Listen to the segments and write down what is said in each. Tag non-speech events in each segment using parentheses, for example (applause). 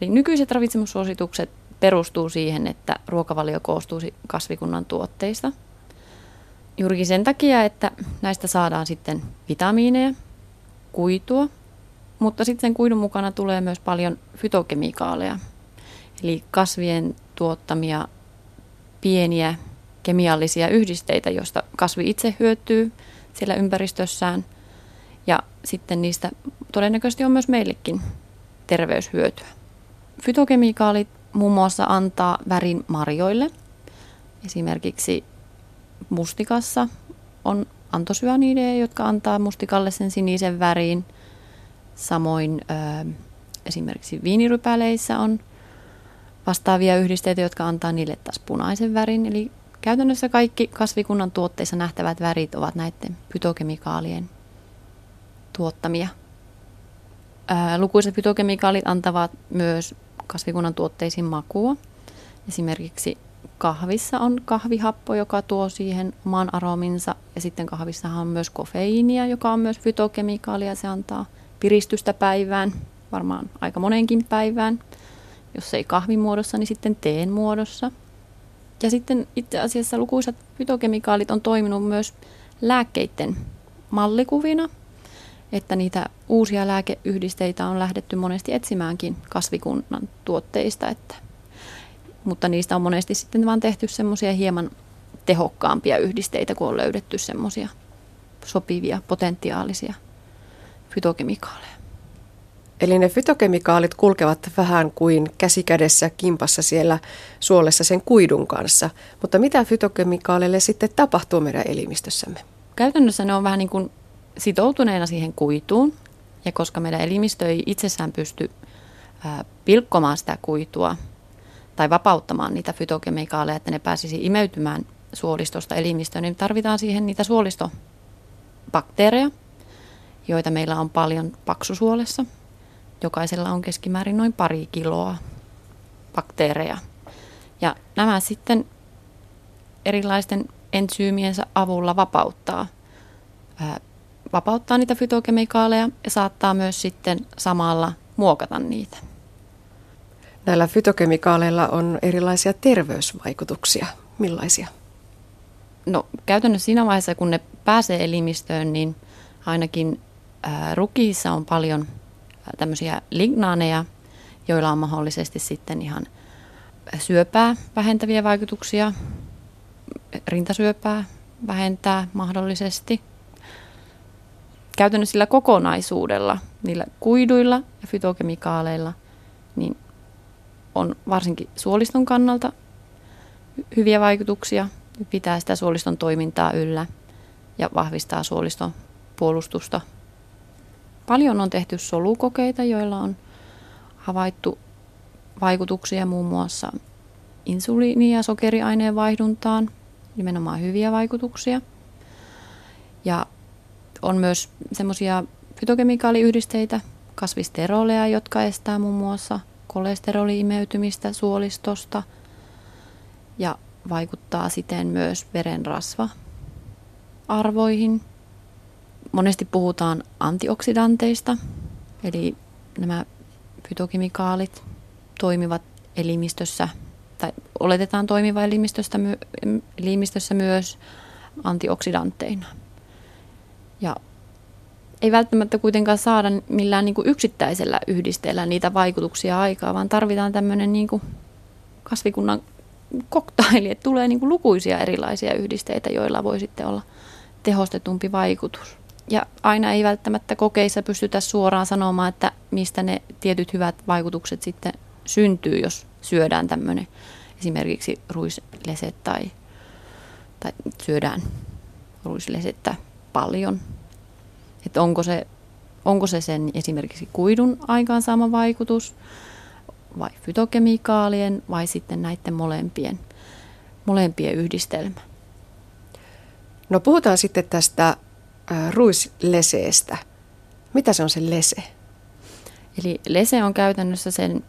Eli nykyiset ravitsemussuositukset perustuu siihen, että ruokavalio koostuu kasvikunnan tuotteista. Juurikin sen takia, että näistä saadaan sitten vitamiineja, kuitua, mutta sitten sen kuidun mukana tulee myös paljon fytokemikaaleja, eli kasvien tuottamia pieniä kemiallisia yhdisteitä, joista kasvi itse hyötyy siellä ympäristössään. Ja sitten niistä todennäköisesti on myös meillekin terveyshyötyä. Fytokemikaalit muun muassa antaa värin marjoille. Esimerkiksi mustikassa on antosyaanideja, jotka antaa mustikalle sen sinisen värin. Samoin ö, esimerkiksi viinirypäleissä on vastaavia yhdisteitä, jotka antaa niille taas punaisen värin. Eli käytännössä kaikki kasvikunnan tuotteissa nähtävät värit ovat näiden fytokemikaalien tuottamia. Ää, lukuiset fytokemikaalit antavat myös kasvikunnan tuotteisiin makua. Esimerkiksi kahvissa on kahvihappo, joka tuo siihen oman arominsa. Ja sitten kahvissahan on myös kofeiinia, joka on myös fytokemikaalia. Se antaa piristystä päivään, varmaan aika monenkin päivään. Jos ei kahvin muodossa, niin sitten teen muodossa. Ja sitten itse asiassa lukuisat fytokemikaalit on toiminut myös lääkkeiden mallikuvina, että niitä uusia lääkeyhdisteitä on lähdetty monesti etsimäänkin kasvikunnan tuotteista, että, mutta niistä on monesti sitten vaan tehty semmoisia hieman tehokkaampia yhdisteitä, kun on löydetty semmoisia sopivia, potentiaalisia fytokemikaaleja. Eli ne fytokemikaalit kulkevat vähän kuin käsikädessä kimpassa siellä suolessa sen kuidun kanssa. Mutta mitä fytokemikaaleille sitten tapahtuu meidän elimistössämme? Käytännössä ne on vähän niin kuin sitoutuneena siihen kuituun. Ja koska meidän elimistö ei itsessään pysty pilkkomaan sitä kuitua tai vapauttamaan niitä fytokemikaaleja, että ne pääsisi imeytymään suolistosta elimistöön, niin tarvitaan siihen niitä suolistobakteereja, joita meillä on paljon paksusuolessa. Jokaisella on keskimäärin noin pari kiloa bakteereja. Ja nämä sitten erilaisten entsyymiensä avulla vapauttaa vapauttaa niitä fytokemikaaleja ja saattaa myös sitten samalla muokata niitä. Näillä fytokemikaaleilla on erilaisia terveysvaikutuksia. Millaisia? No käytännössä siinä vaiheessa, kun ne pääsee elimistöön, niin ainakin ää, rukiissa on paljon tämmöisiä lignaaneja, joilla on mahdollisesti sitten ihan syöpää vähentäviä vaikutuksia, rintasyöpää vähentää mahdollisesti – käytännössä sillä kokonaisuudella, niillä kuiduilla ja fytokemikaaleilla, niin on varsinkin suoliston kannalta hyviä vaikutuksia, pitää sitä suoliston toimintaa yllä ja vahvistaa suoliston puolustusta. Paljon on tehty solukokeita, joilla on havaittu vaikutuksia muun muassa insuliini- ja sokeriaineen vaihduntaan, nimenomaan hyviä vaikutuksia. Ja on myös semmoisia fytokemikaaliyhdisteitä, kasvisteroleja, jotka estää muun muassa kolesteroli-imeytymistä suolistosta ja vaikuttaa siten myös verenrasva-arvoihin. Monesti puhutaan antioksidanteista, eli nämä fytokemikaalit toimivat elimistössä tai oletetaan toimiva elimistössä, elimistössä myös antioksidantteina. Ja ei välttämättä kuitenkaan saada millään niin kuin yksittäisellä yhdisteellä niitä vaikutuksia aikaa, vaan tarvitaan tämmöinen niin kuin kasvikunnan koktaili, että tulee niin kuin lukuisia erilaisia yhdisteitä, joilla voi sitten olla tehostetumpi vaikutus. Ja aina ei välttämättä kokeissa pystytä suoraan sanomaan, että mistä ne tietyt hyvät vaikutukset sitten syntyy, jos syödään tämmöinen esimerkiksi ruisleset tai, tai syödään ruislesettä paljon. Että onko se, onko se sen esimerkiksi kuidun aikaansaama vaikutus vai fytokemikaalien vai sitten näiden molempien, molempien yhdistelmä. No puhutaan sitten tästä ruisleseestä. Mitä se on se lese? Eli lese on käytännössä sen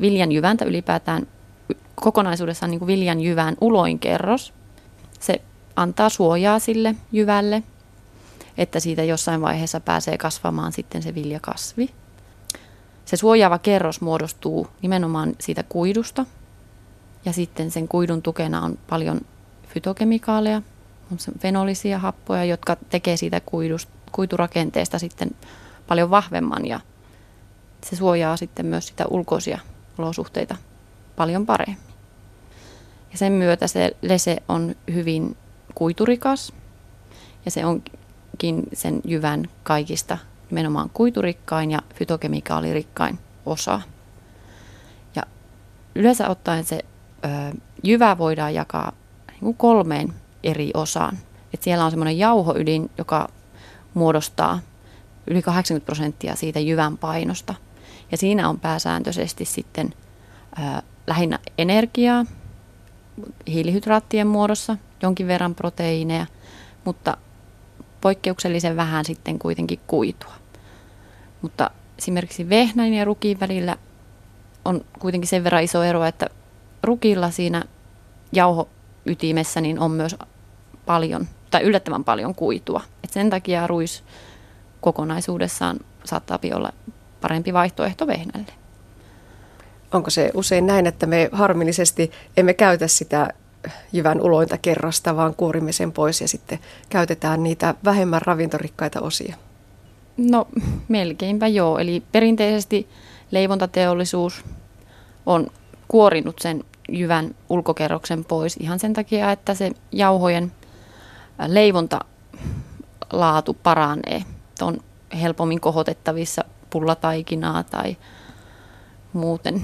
viljan jyväntä ylipäätään kokonaisuudessaan niin kuin viljan jyvän uloin kerros. Se antaa suojaa sille jyvälle että siitä jossain vaiheessa pääsee kasvamaan sitten se viljakasvi. Se suojaava kerros muodostuu nimenomaan siitä kuidusta ja sitten sen kuidun tukena on paljon fytokemikaaleja, on fenolisia happoja, jotka tekee siitä kuidust, kuiturakenteesta sitten paljon vahvemman ja se suojaa sitten myös sitä ulkoisia olosuhteita paljon paremmin. Ja sen myötä se lese on hyvin kuiturikas ja se onkin sen jyvän kaikista nimenomaan kuiturikkain ja fytokemikaalirikkain osa. Ja yleensä ottaen se ö, jyvä voidaan jakaa niin kuin kolmeen eri osaan. Et siellä on semmoinen jauhoydin, joka muodostaa yli 80 prosenttia siitä jyvän painosta. Ja siinä on pääsääntöisesti sitten ö, lähinnä energiaa hiilihydraattien muodossa, jonkin verran proteiineja, mutta poikkeuksellisen vähän sitten kuitenkin kuitua. Mutta esimerkiksi vehnän ja rukiin välillä on kuitenkin sen verran iso ero, että rukilla siinä jauhoytimessä niin on myös paljon tai yllättävän paljon kuitua. Et sen takia ruis kokonaisuudessaan saattaa olla parempi vaihtoehto vehnälle. Onko se usein näin, että me harmillisesti emme käytä sitä jyvän ulointa kerrasta, vaan kuorimme sen pois ja sitten käytetään niitä vähemmän ravintorikkaita osia? No melkeinpä joo. Eli perinteisesti leivontateollisuus on kuorinut sen jyvän ulkokerroksen pois ihan sen takia, että se jauhojen leivontalaatu paranee. On helpommin kohotettavissa pullataikinaa tai muuten.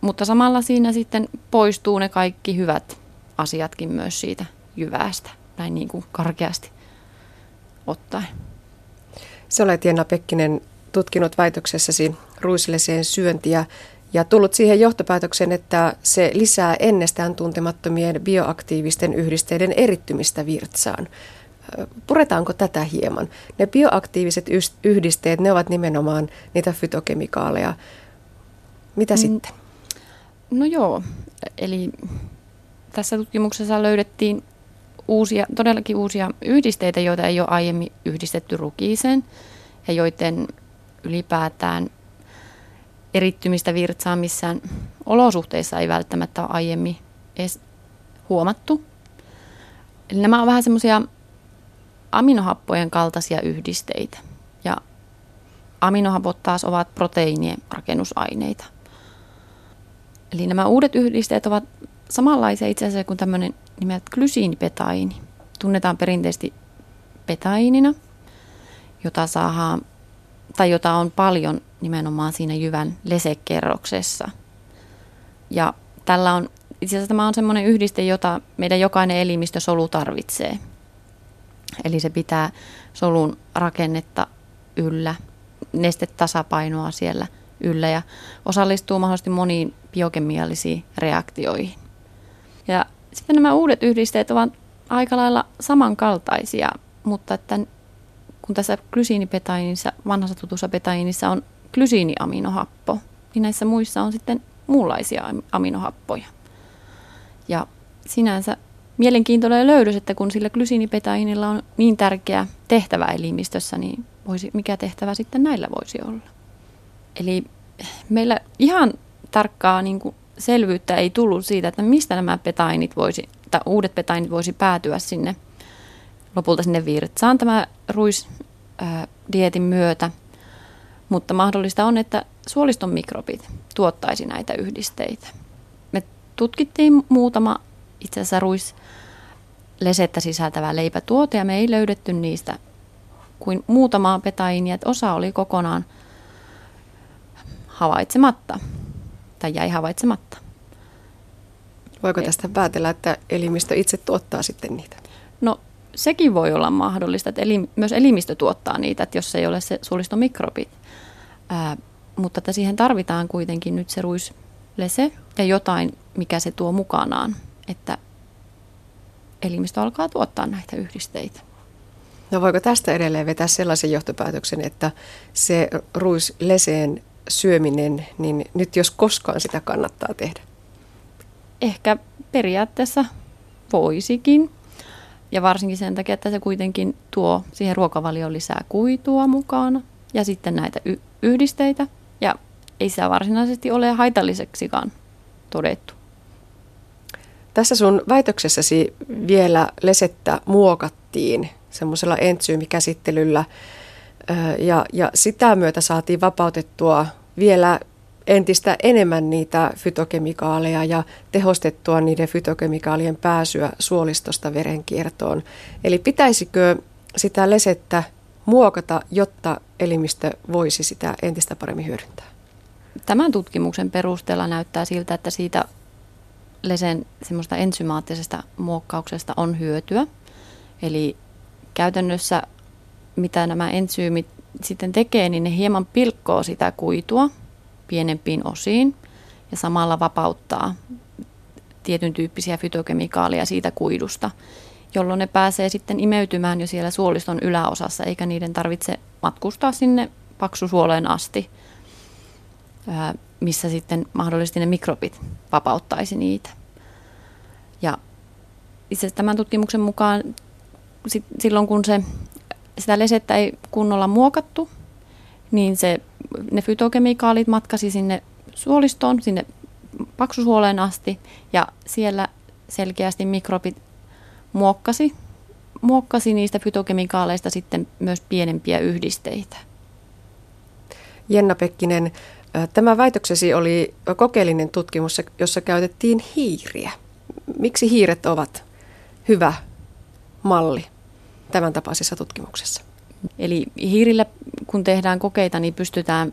Mutta samalla siinä sitten poistuu ne kaikki hyvät asiatkin myös siitä jyvästä, näin niin kuin karkeasti ottaen. Sä olet Jenna Pekkinen tutkinut väitöksessäsi ruisleseen syöntiä ja tullut siihen johtopäätöksen, että se lisää ennestään tuntemattomien bioaktiivisten yhdisteiden erittymistä virtsaan. Puretaanko tätä hieman? Ne bioaktiiviset yhdisteet, ne ovat nimenomaan niitä fytokemikaaleja. Mitä mm. sitten? No joo, eli tässä tutkimuksessa löydettiin uusia, todellakin uusia yhdisteitä, joita ei ole aiemmin yhdistetty rukiiseen ja joiden ylipäätään erittymistä virtsaa missään olosuhteissa ei välttämättä ole aiemmin edes huomattu. Eli nämä on vähän semmoisia aminohappojen kaltaisia yhdisteitä. Ja aminohapot taas ovat proteiinien rakennusaineita. Eli nämä uudet yhdisteet ovat samanlaisia itse asiassa kuin tämmöinen nimeltä glysiinipetaiini. Tunnetaan perinteisesti petaiinina, jota saadaan, tai jota on paljon nimenomaan siinä jyvän lesekerroksessa. Ja tällä on, itse asiassa tämä on semmoinen yhdiste, jota meidän jokainen elimistösolu tarvitsee. Eli se pitää solun rakennetta yllä, nestetasapainoa siellä yllä ja osallistuu mahdollisesti moniin biokemiallisiin reaktioihin. Ja sitten nämä uudet yhdisteet ovat aika lailla samankaltaisia, mutta että kun tässä glysiinipetaiinissa, vanhassa tutussa petaiinissa on glysiiniaminohappo, niin näissä muissa on sitten muunlaisia aminohappoja. Ja sinänsä mielenkiintoinen löydös, että kun sillä glysiinipetaiinilla on niin tärkeä tehtävä elimistössä, niin voisi, mikä tehtävä sitten näillä voisi olla. Eli meillä ihan tarkkaa niin kuin selvyyttä ei tullut siitä, että mistä nämä petainit voisi, tai uudet petainit voisi päätyä sinne lopulta sinne virtsaan tämä ruisdietin myötä. Mutta mahdollista on, että suoliston mikrobit tuottaisi näitä yhdisteitä. Me tutkittiin muutama itse asiassa ruislesettä sisältävä leipätuote ja me ei löydetty niistä kuin muutamaa petainia, että osa oli kokonaan havaitsematta tai jäi havaitsematta. Voiko tästä päätellä, että elimistö itse tuottaa sitten niitä? No sekin voi olla mahdollista, että elim, myös elimistö tuottaa niitä, että jos ei ole se suolistomikrobit. Ää, mutta että siihen tarvitaan kuitenkin nyt se ruislese ja jotain, mikä se tuo mukanaan, että elimistö alkaa tuottaa näitä yhdisteitä. No voiko tästä edelleen vetää sellaisen johtopäätöksen, että se ruisleseen syöminen, niin nyt jos koskaan sitä kannattaa tehdä? Ehkä periaatteessa voisikin. Ja varsinkin sen takia, että se kuitenkin tuo siihen ruokavalioon lisää kuitua mukaan ja sitten näitä y- yhdisteitä. Ja ei sitä varsinaisesti ole haitalliseksikaan todettu. Tässä sun väitöksessäsi vielä lesettä muokattiin semmoisella entsyymikäsittelyllä ja, ja sitä myötä saatiin vapautettua vielä entistä enemmän niitä fytokemikaaleja ja tehostettua niiden fytokemikaalien pääsyä suolistosta verenkiertoon. Eli pitäisikö sitä lesettä muokata, jotta elimistö voisi sitä entistä paremmin hyödyntää? Tämän tutkimuksen perusteella näyttää siltä, että siitä lesen semmoista ensymaattisesta muokkauksesta on hyötyä. Eli käytännössä mitä nämä ensyymit sitten tekee, niin ne hieman pilkkoo sitä kuitua pienempiin osiin ja samalla vapauttaa tietyn tyyppisiä fytokemikaaleja siitä kuidusta, jolloin ne pääsee sitten imeytymään jo siellä suoliston yläosassa, eikä niiden tarvitse matkustaa sinne paksusuoleen asti, missä sitten mahdollisesti ne mikrobit vapauttaisi niitä. Ja itse tämän tutkimuksen mukaan silloin kun se, sitä lesettä ei kunnolla muokattu, niin se, ne fytokemikaalit matkasi sinne suolistoon, sinne paksusuoleen asti ja siellä selkeästi mikrobit muokkasi, muokkasi niistä fytokemikaaleista sitten myös pienempiä yhdisteitä. Jenna Pekkinen, tämä väitöksesi oli kokeellinen tutkimus, jossa käytettiin hiiriä. Miksi hiiret ovat hyvä malli tämän tapaisessa tutkimuksessa? Eli hiirillä kun tehdään kokeita, niin pystytään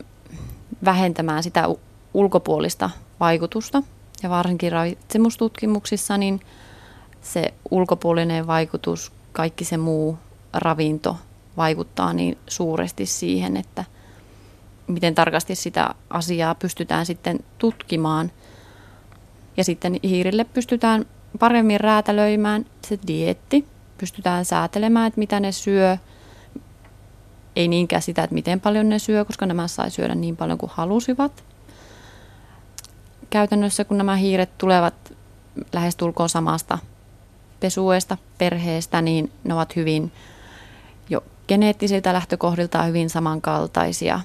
vähentämään sitä ulkopuolista vaikutusta. Ja varsinkin ravitsemustutkimuksissa niin se ulkopuolinen vaikutus, kaikki se muu ravinto vaikuttaa niin suuresti siihen, että miten tarkasti sitä asiaa pystytään sitten tutkimaan. Ja sitten hiirille pystytään paremmin räätälöimään se dietti, pystytään säätelemään, että mitä ne syö – ei niinkään sitä, että miten paljon ne syö, koska nämä sai syödä niin paljon kuin halusivat. Käytännössä kun nämä hiiret tulevat lähestulkoon samasta pesueesta, perheestä, niin ne ovat hyvin jo geneettisiltä lähtökohdiltaan hyvin samankaltaisia.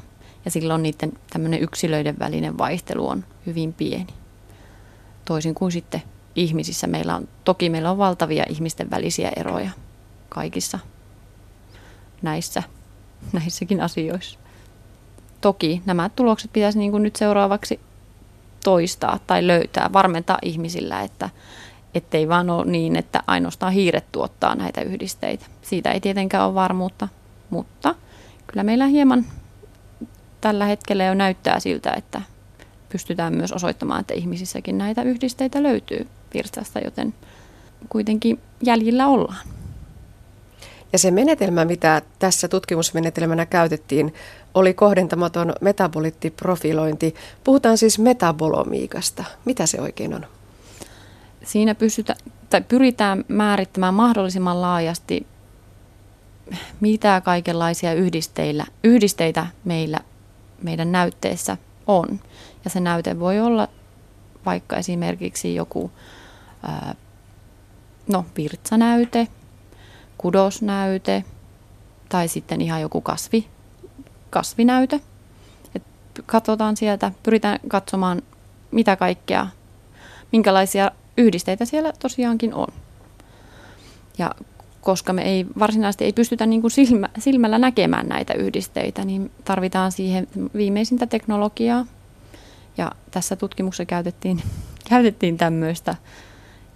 Ja silloin niiden tämmöinen yksilöiden välinen vaihtelu on hyvin pieni. Toisin kuin sitten ihmisissä meillä on, toki meillä on valtavia ihmisten välisiä eroja kaikissa näissä (laughs) näissäkin asioissa. Toki nämä tulokset pitäisi niin kuin nyt seuraavaksi toistaa tai löytää, varmentaa ihmisillä, että ettei vaan ole niin, että ainoastaan hiiret tuottaa näitä yhdisteitä. Siitä ei tietenkään ole varmuutta, mutta kyllä meillä hieman tällä hetkellä jo näyttää siltä, että pystytään myös osoittamaan, että ihmisissäkin näitä yhdisteitä löytyy virtsasta, joten kuitenkin jäljillä ollaan. Ja se menetelmä, mitä tässä tutkimusmenetelmänä käytettiin, oli kohdentamaton metabolittiprofilointi. Puhutaan siis metabolomiikasta. Mitä se oikein on? Siinä pystytä, tai pyritään määrittämään mahdollisimman laajasti, mitä kaikenlaisia yhdisteillä, yhdisteitä meillä meidän näytteessä on. Ja se näyte voi olla vaikka esimerkiksi joku no, virtsanäyte, kudosnäyte tai sitten ihan joku kasvi, kasvinäyte. Et katsotaan sieltä, pyritään katsomaan mitä kaikkea, minkälaisia yhdisteitä siellä tosiaankin on. Ja koska me ei varsinaisesti ei pystytä niin kuin silmä, silmällä näkemään näitä yhdisteitä, niin tarvitaan siihen viimeisintä teknologiaa. Ja tässä tutkimuksessa käytettiin, (laughs) käytettiin tämmöistä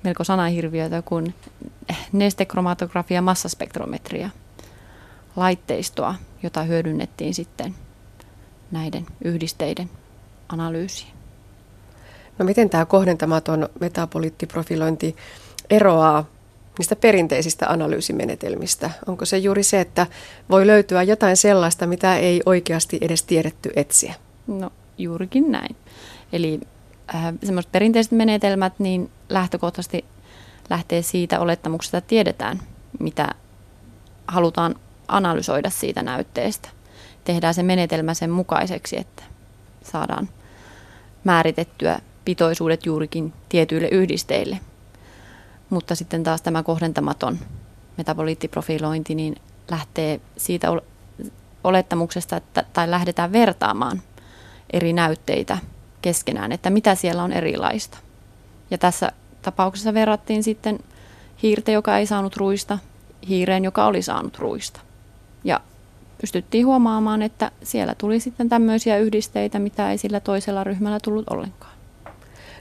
melko sanahirviötä kuin nestekromatografia massaspektrometria laitteistoa, jota hyödynnettiin sitten näiden yhdisteiden analyysiin. No miten tämä kohdentamaton metapoliittiprofilointi eroaa niistä perinteisistä analyysimenetelmistä? Onko se juuri se, että voi löytyä jotain sellaista, mitä ei oikeasti edes tiedetty etsiä? No juurikin näin. Eli äh, semmoiset perinteiset menetelmät, niin lähtökohtaisesti lähtee siitä olettamuksesta, että tiedetään, mitä halutaan analysoida siitä näytteestä. Tehdään se menetelmä sen mukaiseksi, että saadaan määritettyä pitoisuudet juurikin tietyille yhdisteille. Mutta sitten taas tämä kohdentamaton metaboliittiprofilointi niin lähtee siitä olettamuksesta, että, tai lähdetään vertaamaan, eri näytteitä keskenään, että mitä siellä on erilaista. Ja tässä tapauksessa verrattiin sitten hiirtä, joka ei saanut ruista, hiireen, joka oli saanut ruista. Ja pystyttiin huomaamaan, että siellä tuli sitten tämmöisiä yhdisteitä, mitä ei sillä toisella ryhmällä tullut ollenkaan.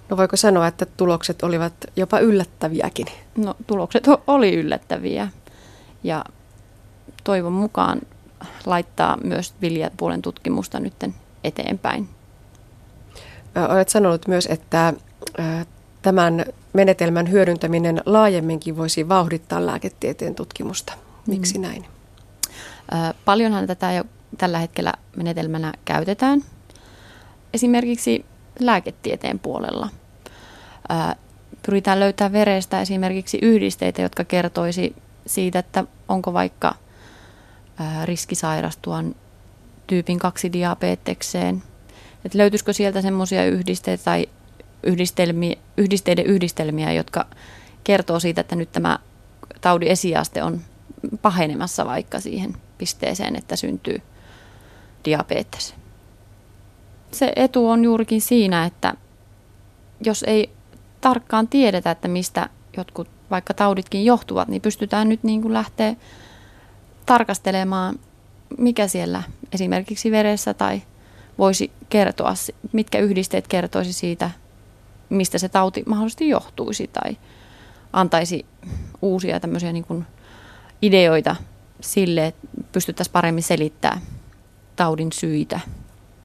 No voiko sanoa, että tulokset olivat jopa yllättäviäkin? No tulokset oli yllättäviä ja toivon mukaan laittaa myös viljapuolen tutkimusta nyt eteenpäin. Olet sanonut myös, että tämän menetelmän hyödyntäminen laajemminkin voisi vauhdittaa lääketieteen tutkimusta. Miksi mm. näin? Paljonhan tätä jo tällä hetkellä menetelmänä käytetään. Esimerkiksi lääketieteen puolella. Pyritään löytämään verestä esimerkiksi yhdisteitä, jotka kertoisi siitä, että onko vaikka riski sairastua tyypin 2 diabetekseen. Että löytyisikö sieltä semmoisia yhdisteitä tai yhdistelmiä, yhdisteiden yhdistelmiä, jotka kertoo siitä, että nyt tämä taudin esiaste on pahenemassa vaikka siihen pisteeseen, että syntyy diabetes. Se etu on juurikin siinä, että jos ei tarkkaan tiedetä, että mistä jotkut vaikka tauditkin johtuvat, niin pystytään nyt niin kuin lähteä tarkastelemaan, mikä siellä esimerkiksi veressä tai voisi kertoa, mitkä yhdisteet kertoisi siitä, mistä se tauti mahdollisesti johtuisi tai antaisi uusia tämmöisiä niin kuin ideoita sille, että pystyttäisiin paremmin selittämään taudin syitä